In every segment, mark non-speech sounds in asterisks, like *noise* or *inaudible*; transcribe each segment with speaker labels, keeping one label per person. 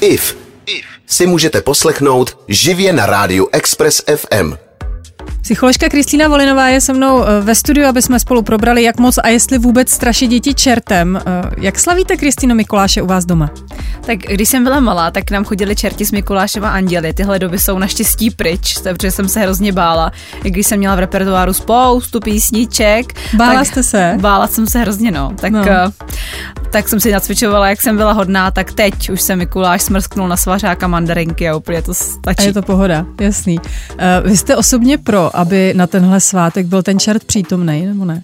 Speaker 1: IF si můžete poslechnout živě na rádiu Express FM.
Speaker 2: Psycholožka Kristýna Volinová je se mnou eh, ve studiu, aby jsme spolu probrali, jak moc a jestli vůbec straší děti čertem. Eh, Jak slavíte Kristýno Mikuláše u vás doma?
Speaker 3: Tak když jsem byla malá, tak nám chodili čerti s Mikulášem a anděli. Tyhle doby jsou naštěstí pryč, protože jsem se hrozně bála. I když jsem měla v repertoáru spoustu písniček.
Speaker 2: Bála jste se?
Speaker 3: Bála jsem se hrozně, no. Tak,
Speaker 2: No.
Speaker 3: no. tak jsem si nacvičovala, jak jsem byla hodná, tak teď už se Mikuláš smrsknul na svařák a mandarinky a úplně to
Speaker 2: A
Speaker 3: stačí.
Speaker 2: je to pohoda, jasný. Eh, Vy jste osobně pro, aby na tenhle svátek byl ten čert přítomný, nebo ne?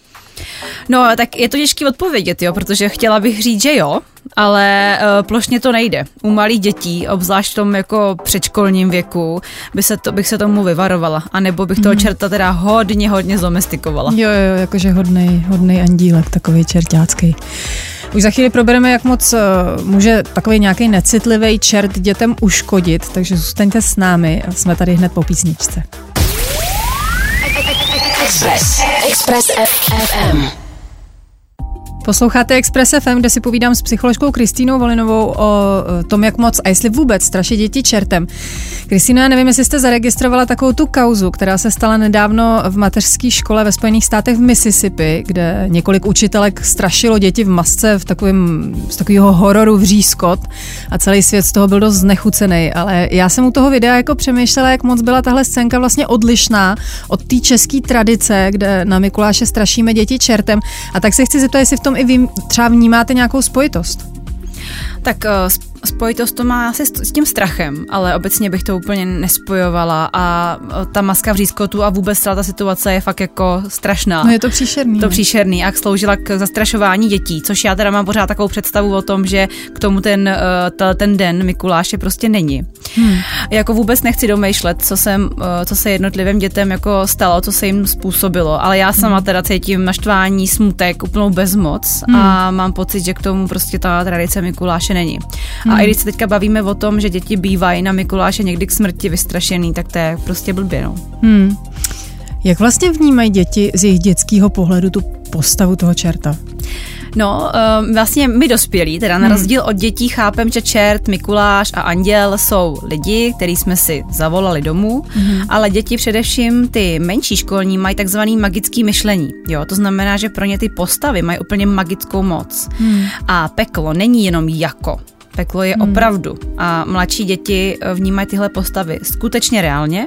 Speaker 3: No, tak je to těžký odpovědět, jo, protože chtěla bych říct, že jo, ale uh, plošně to nejde. U malých dětí, obzvlášť v tom jako předškolním věku, by se to, bych se tomu vyvarovala. A nebo bych toho čerta teda hodně, hodně zdomestikovala.
Speaker 2: Jo, jo, jakože hodnej, hodnej andílek, takový čertácký. Už za chvíli probereme, jak moc eh, může takový nějaký necitlivý čert dětem uškodit, takže zůstaňte s námi, jsme tady hned po písničce.
Speaker 4: Express. Express FM.
Speaker 2: Posloucháte Express FM, kde si povídám s psycholožkou Kristýnou Volinovou o eh, tom, jak moc a jestli vůbec straší děti čertem. Kristýna, já nevím, jestli jste zaregistrovala takovou tu kauzu, která se stala nedávno v mateřské škole ve Spojených státech v Mississippi, kde několik učitelek strašilo děti v masce v takovém, z takového hororu vřískot a celý svět z toho byl dost znechucený. Ale já jsem u toho videa jako přemýšlela, jak moc byla tahle scénka vlastně odlišná od té české tradice, kde na Mikuláše strašíme děti čertem. A tak se chci zeptat, jestli v tom i vy třeba vnímáte nějakou spojitost.
Speaker 3: Tak uh, spojitost to má asi s, tím strachem, ale obecně bych to úplně nespojovala a ta maska v řízkotu a vůbec celá ta situace je fakt jako strašná.
Speaker 2: No je to příšerný.
Speaker 3: To
Speaker 2: ne?
Speaker 3: příšerný a sloužila k zastrašování dětí, což já teda mám pořád takovou představu o tom, že k tomu ten, ta- ten den Mikuláše prostě není. Hmm. Jako vůbec nechci domýšlet, co, jsem, uh, co se jednotlivým dětem jako stalo, co se jim způsobilo, ale já sama teda cítím naštvání, smutek, úplnou bezmoc a mám pocit, že k tomu prostě ta tradice Mikuláše není. A i když se teďka bavíme o tom, že děti bývají na Mikuláše někdy k smrti vystrašený, tak to je prostě blbě, no.
Speaker 2: Hmm. Jak vlastně vnímají děti z jejich dětského pohledu tu postavu toho čerta?
Speaker 3: No, um, vlastně my dospělí, teda na rozdíl od dětí, chápem, že čert, Mikuláš a anděl jsou lidi, který jsme si zavolali domů, ale děti především ty menší školní mají takzvaný magický myšlení. Jo, to znamená, že pro ně ty postavy mají úplně magickou moc. A peklo není jenom jako. Peklo je opravdu. A mladší děti eh, vnímají tyhle postavy skutečně reálně,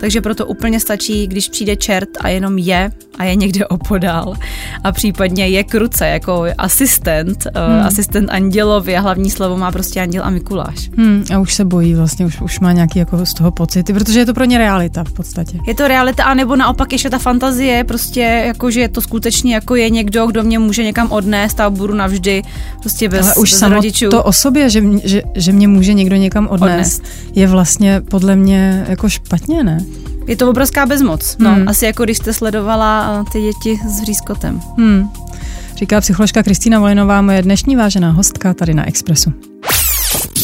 Speaker 3: takže proto úplně stačí, když přijde čert a jenom je a je někde opodál. A případně je k ruce jako asistent, hmm. asistent andělovi a hlavní slovo má prostě anděl a Mikuláš.
Speaker 2: Hmm, a už se bojí vlastně, už, už má nějaký jako z toho pocity, protože je to pro ně realita v podstatě.
Speaker 3: Je to realita, anebo naopak ještě ta fantazie, prostě jako, že je to skutečně jako je někdo, kdo mě může někam odnést a budu navždy prostě bez,
Speaker 2: Ale už
Speaker 3: bez rodičů.
Speaker 2: to o sobě, že, mě- že, že mě může někdo někam odnést,
Speaker 3: Odnést.
Speaker 2: je vlastně podle mě jako špatně, ne?
Speaker 3: Je to obrovská bezmoc. No,
Speaker 2: Hmm.
Speaker 3: asi jako když jste sledovala eh, ty děti s vřízkotem.
Speaker 2: Hmm. Říká psycholožka Kristýna Volinová, moje dnešní vážená hostka tady na Expressu.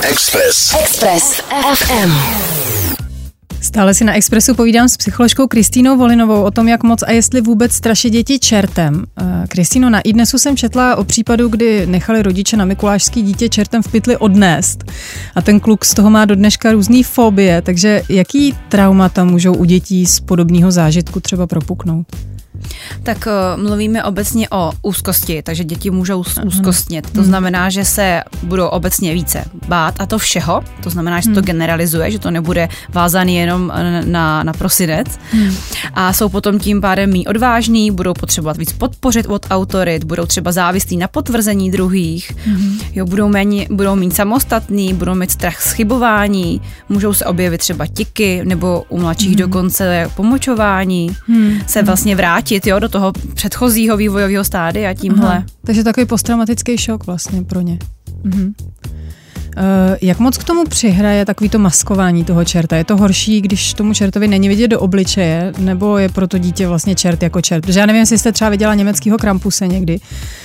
Speaker 1: Express.
Speaker 4: Express FM.
Speaker 2: Stále si na Expressu povídám s psycholožkou Kristýnou Volinovou o tom, jak moc a jestli vůbec straší děti čertem. Eh, Kristýno, na iDnesu jsem četla o případu, kdy nechali rodiče na mikulášský dítě čertem v pytli odnést. A ten kluk z toho má do dneška různý fobie, takže jaký traumata můžou u dětí z podobného zážitku třeba propuknout?
Speaker 3: Tak uh, mluvíme obecně o úzkosti, takže děti můžou úzkostnit. To znamená, že se budou obecně více bát a to všeho. To znamená, že se to generalizuje, že to nebude vázaný jenom eh, na, na prosinec. A jsou potom tím pádem mý odvážní, budou potřebovat víc podpořit od autorit, budou třeba závislí na potvrzení druhých, jo, budou, méně, budou mít samostatný, budou mít strach z chybování, můžou se objevit třeba tiky nebo u mladších dokonce pomočování, se vlastně vrátit jo, do toho předchozího vývojového stádia tímhle.
Speaker 2: Aha. Takže takový posttraumatický šok vlastně pro ně. Mhm. Eh, Jak moc k tomu přihraje takový to maskování toho čerta? Je to horší, když tomu čertovi není vidět do obličeje, nebo je pro to dítě vlastně čert jako čert? Protože já nevím, jestli jste třeba viděla německého krampuse někdy.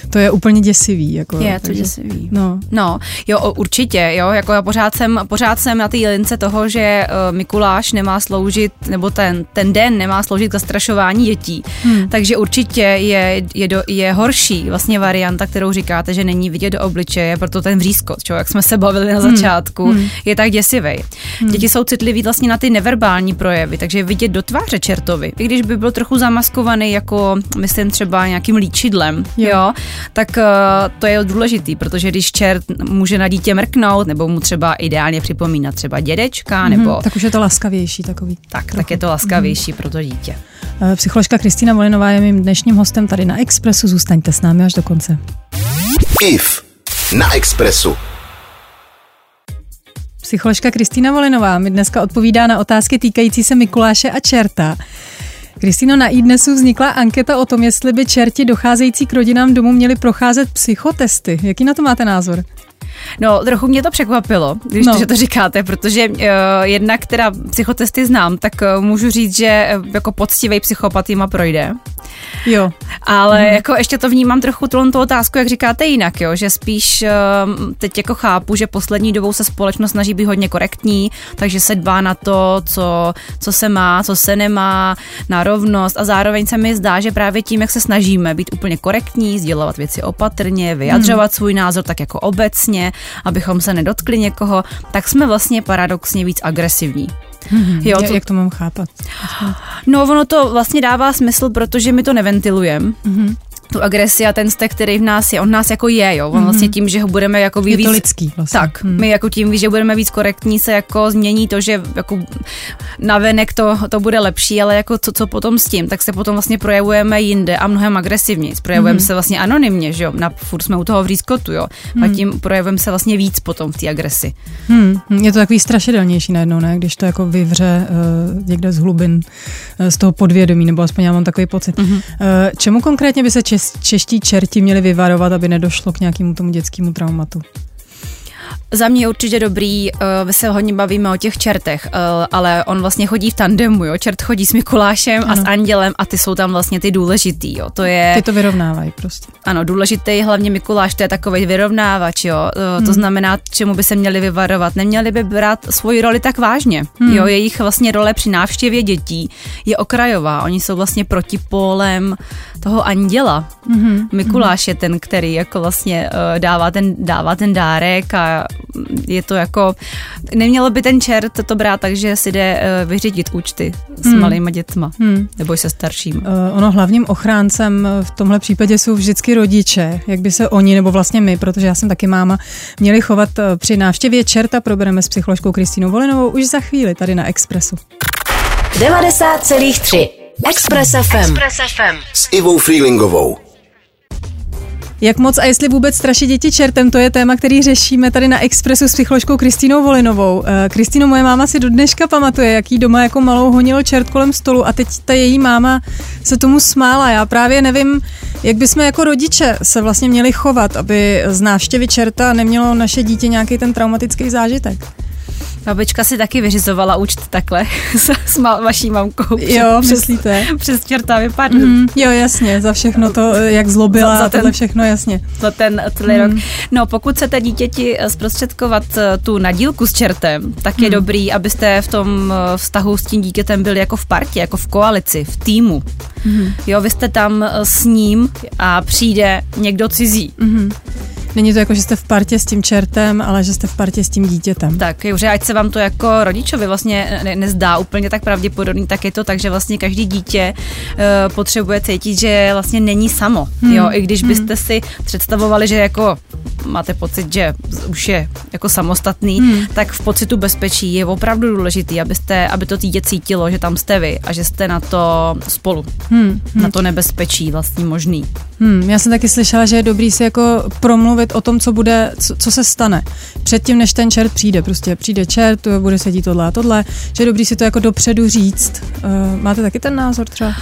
Speaker 2: To je úplně děsivý. Jako,
Speaker 3: Je to
Speaker 2: takže-
Speaker 3: děsivý.
Speaker 2: No.
Speaker 3: No, jo, určitě, jo, jako já pořád jsem, pořád jsem na té lince toho, že uh, Mikuláš nemá sloužit, nebo ten, ten den nemá sloužit k zastrašování dětí. Hmm. Takže určitě je, je, do, je horší vlastně varianta, kterou říkáte, že není vidět do obličeje, proto ten vřízkot, čo, jak jsme se bavili mluvili na začátku, hmm. je tak děsivý. Hmm. Děti jsou citliví vlastně na ty neverbální projevy, takže vidět do tváře čertovi, i když by byl trochu zamaskovaný jako, myslím třeba nějakým líčidlem, jo, jo tak uh, to je důležitý, protože když čert může na dítě mrknout, nebo mu třeba ideálně připomínat třeba dědečka, hmm. nebo...
Speaker 2: Tak už je to laskavější takový.
Speaker 3: Tak, trochu. tak je to laskavější hmm. pro to dítě.
Speaker 2: Eh, psycholožka Kristýna Volinová je mým dnešním hostem tady na Expressu. Zůstaňte s námi až do konce.
Speaker 1: IF na Expressu.
Speaker 2: Psycholožka Kristýna Volinová mi dneska odpovídá na otázky týkající se Mikuláše a čerta. Kristýno, na iDnesu vznikla anketa o tom, jestli by čerti docházející k rodinám domů měli procházet psychotesty. Jaký na to máte názor?
Speaker 3: No, trochu mě to překvapilo, když no. to, že to říkáte, protože uh, jedna, která psychotesty znám, tak uh, můžu říct, že uh, jako poctivý psychopat jima projde.
Speaker 2: Jo.
Speaker 3: Ale hmm. jako ještě to vnímám trochu tu otázku, jak říkáte jinak, jo, že spíš uh, teď jako chápu, že poslední dobou se společnost snaží být hodně korektní, takže se dbá na to, co, co se má, co se nemá, na rovnost a zároveň se mi zdá, že právě tím, jak se snažíme být úplně korektní, sdělovat věci opatrně, vyjadřovat hmm. svůj názor tak jako obecně, abychom se nedotkli někoho, tak jsme vlastně paradoxně víc agresivní.
Speaker 2: Mm-hmm. Jo, to... Jak to mám chápat?
Speaker 3: No, ono to vlastně dává smysl, protože my to neventilujeme. Mm-hmm tu agresi a ten vztek, který v nás je, on nás jako je, jo. On mm-hmm. vlastně tím, že ho budeme jako víc...
Speaker 2: Je to lidský vlastně.
Speaker 3: Tak, mm. my jako tím, že budeme víc korektní, se jako změní to, že jako navenek to, to bude lepší, ale jako co, co potom s tím, tak se potom vlastně projevujeme jinde a mnohem agresivněji. Projevujeme mm-hmm. se vlastně anonymně, že jo. Na, furt jsme u toho vřízkotu, jo. Mm. A mhm. tím projevujeme se vlastně víc potom v té agresi.
Speaker 2: Mm. Je to takový strašidelnější najednou, ne? Když to jako vyvře uh, někde z hlubin uh, z toho podvědomí, nebo aspoň já mám takový pocit. Mm-hmm. Uh, čemu konkrétně by se čes čeští čerti měli vyvarovat, aby nedošlo k nějakému tomu dětskému traumatu?
Speaker 3: Za mě je určitě dobrý, uh, my se hodně bavíme o těch čertech, uh, ale on vlastně chodí v tandemu, jo. Čert chodí s Mikulášem ano. a s Andělem a ty jsou tam vlastně ty důležitý, jo. To je...
Speaker 2: Ty to vyrovnávají prostě.
Speaker 3: Ano, důležitý hlavně Mikuláš, to je takový vyrovnávač, jo. Uh, hmm. To znamená, čemu by se měli vyvarovat. Neměli by brát svoji roli tak vážně, hmm. jo. Jejich vlastně role při návštěvě dětí je okrajová. Oni jsou vlastně protipólem toho anděla. Hmm. Mikuláš je ten, který jako vlastně dává ten, dává ten dárek a je to jako, nemělo by ten čert to brát tak, že si jde uh, vyřídit účty s hmm. malýma dětma, hmm. nebo se starším. Uh,
Speaker 2: ono hlavním ochráncem v tomhle případě jsou vždycky rodiče, jak by se oni, nebo vlastně my, protože já jsem taky máma, měli chovat při návštěvě čerta, probereme s psycholožkou Kristýnou Volinovou už za chvíli tady na Expressu.
Speaker 4: 90,3 Express FM. Express FM.
Speaker 1: S Ivou Freelingovou.
Speaker 2: Jak moc a jestli vůbec strašit děti čertem, to je téma, který řešíme tady na Expressu s psycholožkou Kristýnou Volinovou. Eh, Kristýno, moje máma si do dneška pamatuje, jaký doma jako malou honil čert kolem stolu a teď ta její máma se tomu smála. Já právě nevím, jak bychom jako rodiče se vlastně měli chovat, aby z návštěvy čerta nemělo naše dítě nějaký ten traumatický zážitek.
Speaker 3: Babička si taky vyřizovala účet takhle *laughs* s, s vaší mamkou.
Speaker 2: Jo, přes, myslíte?
Speaker 3: Přes čerta vypadl.
Speaker 2: Mm, jo, jasně, za všechno to, jak zlobila za, za ten, všechno, jasně.
Speaker 3: Za ten celý mm. rok. No, pokud chcete dítěti zprostředkovat eh, tu nadílku s čertem, tak je mm. dobrý, abyste v tom eh, vztahu s tím dítětem byli jako v partě, jako v koalici, v týmu. Mm. Jo, vy jste tam eh, s ním a přijde někdo cizí. Mm.
Speaker 2: Není to jako, že jste v partě s tím čertem, ale že jste v partě s tím dítětem.
Speaker 3: Tak, že ať se vám to jako rodičovi vlastně ne, nezdá úplně tak pravděpodobný, tak je to tak, že vlastně každý dítě uh, potřebuje cítit, že vlastně není samo. Hmm. Jo, i když byste hmm. si představovali, že jako máte pocit, že už je jako samostatný, hmm. tak v pocitu bezpečí je opravdu důležitý, abyste, aby to dítě cítilo, že tam jste vy a že jste na to spolu. Hmm. Hmm. Na to nebezpečí vlastně možný.
Speaker 2: Hmm. Já jsem taky slyšela, že je dobrý si jako promluvit o tom, co bude, co, co se stane. Předtím, než ten čert přijde. Prostě přijde čert, bude sedít tohle a tohle, že je dobrý si to jako dopředu říct. Uh, máte taky ten názor třeba?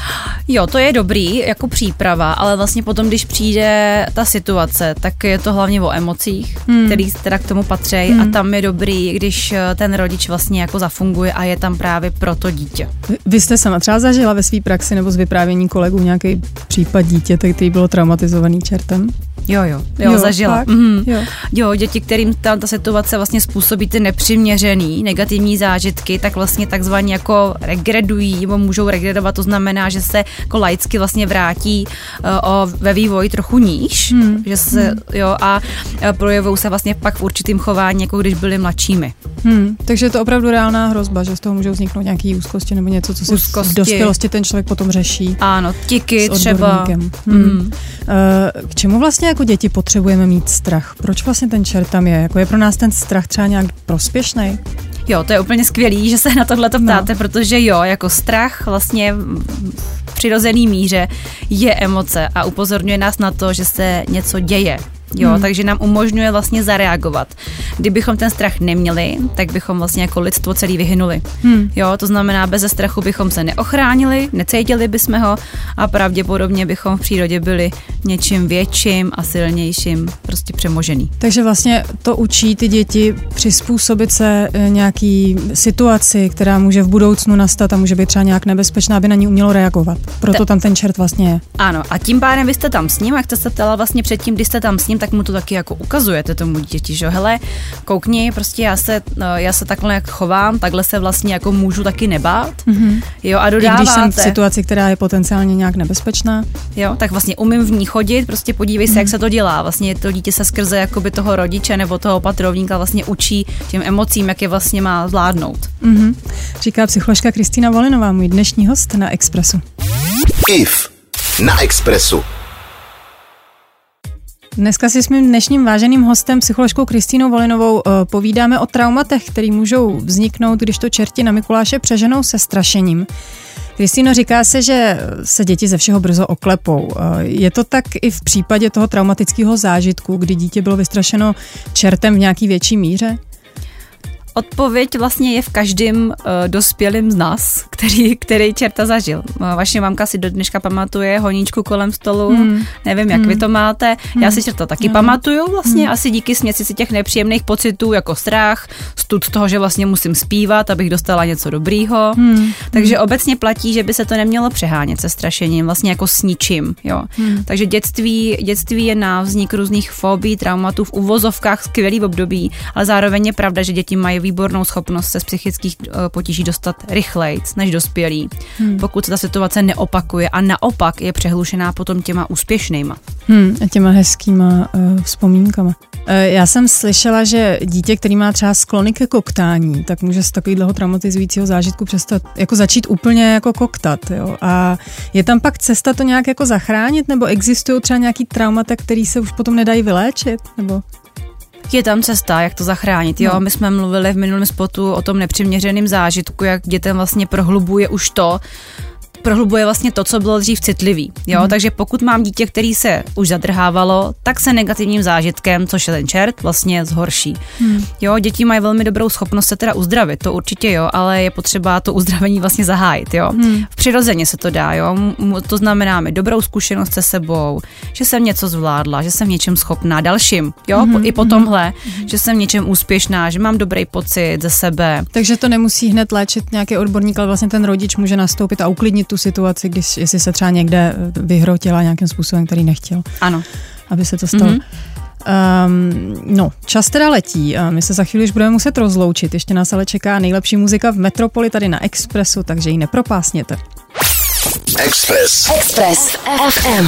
Speaker 3: Jo, to je dobrý jako příprava, ale vlastně potom, když přijde ta situace, tak je to hlavně o emocích, hmm. který teda k tomu patří hmm. a tam je dobrý, když eh, ten rodič vlastně jako zafunguje a je tam právě pro to dítě.
Speaker 2: Vy jste sama třeba zažila ve své praxi nebo z vyprávění kolegů nějaký případ dítěte, který bylo traumatizovaný čertem?
Speaker 3: Jo, jo, jo, jo zažila.
Speaker 2: fakt?
Speaker 3: Mhm.
Speaker 2: Jo.
Speaker 3: Jo, děti, kterým ta, ta situace vlastně způsobí ty nepřiměřený negativní zážitky, tak vlastně takzvaně jako regredují, nebo můžou regredovat, to znamená, že se jako laicky vlastně vrátí uh, o, ve vývoji trochu níž, hmm. že se, jo, a uh, projevují se vlastně pak v určitým chování, jako když byli mladšími.
Speaker 2: Hmm, takže je to opravdu reálná hrozba, že z toho můžou vzniknout nějaké úzkosti nebo něco, co si
Speaker 3: Úzkosti.
Speaker 2: v dospělosti ten člověk potom řeší.
Speaker 3: Ano, tiky třeba.
Speaker 2: odborníkem.
Speaker 3: Mm.
Speaker 2: Hmm. Eh, K čemu vlastně jako děti potřebujeme mít strach? Proč vlastně ten čert tam je? Jako je pro nás ten strach třeba nějak prospěšný?
Speaker 3: Jo, to je úplně skvělý, že se na tohle
Speaker 2: No.
Speaker 3: ptáte, protože jo, jako strach vlastně v přirozený míře je emoce a upozorňuje nás na to, že se něco děje. Jo, hmm. takže nám umožňuje vlastně zareagovat. Kdybychom ten strach neměli, tak bychom vlastně jako lidstvo celý vyhynuli.
Speaker 2: Hmm.
Speaker 3: Jo, to znamená, bez strachu bychom se neochránili, necítili bychom ho a pravděpodobně bychom v přírodě byli něčím větším a silnějším, prostě přemožený.
Speaker 2: Takže vlastně to učí ty děti přizpůsobit se eh, nějaký situaci, která může v budoucnu nastat a může být třeba nějak nebezpečná, aby na ní umělo reagovat. Proto
Speaker 3: Te-
Speaker 2: tam ten čert vlastně je.
Speaker 3: Ano, a tím pádem vy jste tam s ním, jak jste se ptala vlastně předtím, když jste tam s ním, tak mu to taky jako ukazujete tomu děti, že hele, koukni, prostě já se, no, já se takhle jak chovám, takhle se vlastně jako můžu taky nebát, mm-hmm. jo, a
Speaker 2: I když jsem v
Speaker 3: dodáváte,
Speaker 2: situaci, která je potenciálně nějak nebezpečná.
Speaker 3: jo, tak vlastně umím v ní chodit, prostě podívej se, jak se to dělá, vlastně to dítě se skrze jakoby toho rodiče nebo toho opatrovníka vlastně učí těm emocím, jak je vlastně má zvládnout.
Speaker 2: Mhm. Říká psycholožka Kristýna Volinová, můj dnešní host na Expressu.
Speaker 1: IF na Expressu.
Speaker 2: Dneska si s mým dnešním váženým hostem, psycholožkou Kristýnou Volinovou, eh, povídáme o traumatech, které můžou vzniknout, když to čerti na Mikuláše přeženou se strašením. Kristýno, říká se, že se děti ze všeho brzo oklepou. Eh, Je to tak i v případě toho traumatického zážitku, kdy dítě bylo vystrašeno čertem v nějaký větší míře?
Speaker 3: Odpověď vlastně je v každém uh, dospělém z nás, *laughs* který, který čerta zažil. Uh, vaše mamka si do dneška pamatuje honíčku kolem stolu, hmm. nevím, jak hmm. vy to máte. Hmm. Já si čerta taky hmm. pamatuju vlastně, hmm. asi díky směsi si těch nepříjemných pocitů, jako strach, stud toho, že vlastně musím zpívat, abych dostala něco dobrýho. Hmm. Takže hmm. obecně platí, že by se to nemělo přehánět se strašením, vlastně jako s ničím. Jo. Hmm. Takže dětství, dětství je na vznik různých fobí, traumatů v uvozovkách skvělý období, ale zároveň je pravda, že děti mají výbornou schopnost se z psychických uh, potíží dostat rychleji než dospělí, hmm. pokud se ta situace neopakuje a naopak je přehlušená potom těma úspěšnýma.
Speaker 2: Hmm, a těma hezkýma uh, vzpomínkama. Uh, já jsem slyšela, že dítě, který má třeba sklony ke koktání, tak může z takového traumatizujícího zážitku přestat, jako začít úplně jako koktat. Jo? A je tam pak cesta to nějak jako zachránit, nebo existují třeba nějaký traumata, který se už potom nedají vyléčit? Nebo
Speaker 3: Je tam cesta, jak to zachránit. Jo, no. my jsme mluvili v minulém spotu o tom nepřiměřeném zážitku, jak dětem vlastně prohlubuje už to, prohlubuje vlastně to, co bylo dřív citlivý. Jo? Mm. Takže pokud mám dítě, který se už zadrhávalo, tak se negativním zážitkem, což je ten čert, vlastně zhorší. Mm. Jo, děti mají velmi dobrou schopnost se teda uzdravit, to určitě jo, ale je potřeba to uzdravení vlastně zahájit. Jo? Mm. V přirozeně se to dá, jo? To znamená mi dobrou zkušenost se sebou, že jsem něco zvládla, že jsem něčem schopná dalším, jo, mm. i po tomhle, mm. že jsem něčem úspěšná, že mám dobrý pocit ze sebe.
Speaker 2: Takže to nemusí hned léčit nějaký odborník, ale vlastně ten rodič může nastoupit a uklidnit tu situaci, když jestli se třeba někde vyhrotila nějakým způsobem, který nechtěl,
Speaker 3: Ano.
Speaker 2: aby se to stalo. Mm-hmm. Um, no, čas teda letí. a My se za chvíli už budeme muset rozloučit. Ještě nás ale čeká nejlepší muzika v Metropoli tady na Expressu, takže ji nepropásněte.
Speaker 1: Express.
Speaker 4: Express FM.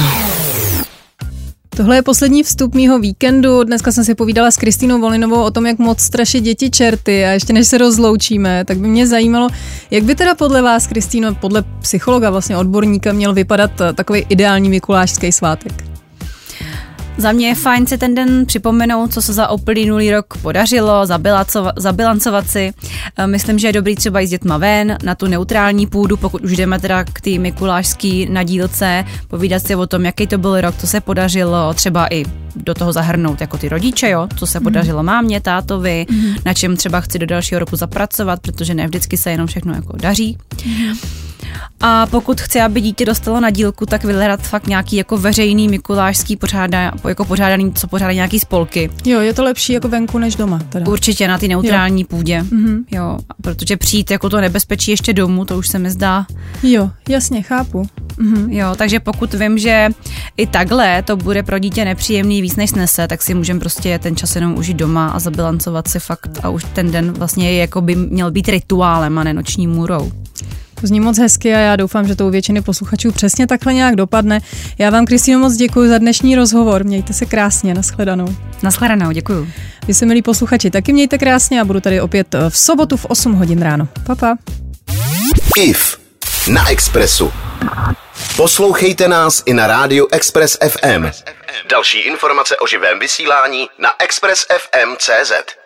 Speaker 2: Tohle je poslední vstup mýho víkendu. Dneska jsem si povídala s Kristýnou Volinovou o tom, jak moc straší děti čerty a ještě než se rozloučíme, tak by mě zajímalo, jak by teda podle vás, Kristýno, podle psychologa, vlastně odborníka, měl vypadat takový ideální mikulášský svátek?
Speaker 3: Za mě je fajn si ten den připomenout, co se za uplynulý rok podařilo, zabilancovat, si. E, Myslím, že je dobrý třeba jít s dětma ven na tu neutrální půdu, pokud už jdeme teda k té mikulášský nadílce, povídat si o tom, jaký to byl rok, co se podařilo, třeba i do toho zahrnout jako ty rodiče, jo, co se podařilo mámě, tátovi, mm. na čem třeba chci do dalšího roku zapracovat, protože ne vždycky se jenom všechno jako daří. Mm. A pokud chci, aby dítě dostalo na dílku, tak vyhledat fakt nějaký jako veřejný mikulášský pořádá, jako pořádaný, co pořádají nějaký spolky.
Speaker 2: Jo, je to lepší jako venku než doma. Teda.
Speaker 3: Určitě na ty neutrální jo. půdě. Mm-hmm. Jo, protože přijít jako to nebezpečí ještě domů, to už se mi zdá.
Speaker 2: Jo, jasně, chápu.
Speaker 3: Mm-hmm. Jo, takže pokud vím, že i takhle to bude pro dítě nepříjemný víc než snese, tak si můžeme prostě ten čas jenom užít doma a zabilancovat si fakt a už ten den vlastně je, jako by měl být rituálem a ne noční můrou.
Speaker 2: To zní moc hezky a já doufám, že to u většiny posluchačů přesně takhle nějak dopadne. Já vám, Kristýno, moc děkuji za dnešní rozhovor. Mějte se krásně, nashledanou.
Speaker 3: Nashledanou, děkuji.
Speaker 2: Vy se, milí posluchači, taky mějte krásně a budu tady opět v sobotu v 8 hodin ráno. Papa.
Speaker 1: IF na Expressu. Poslouchejte nás i na rádiu Express FM. Další informace o živém vysílání na expressfm.cz.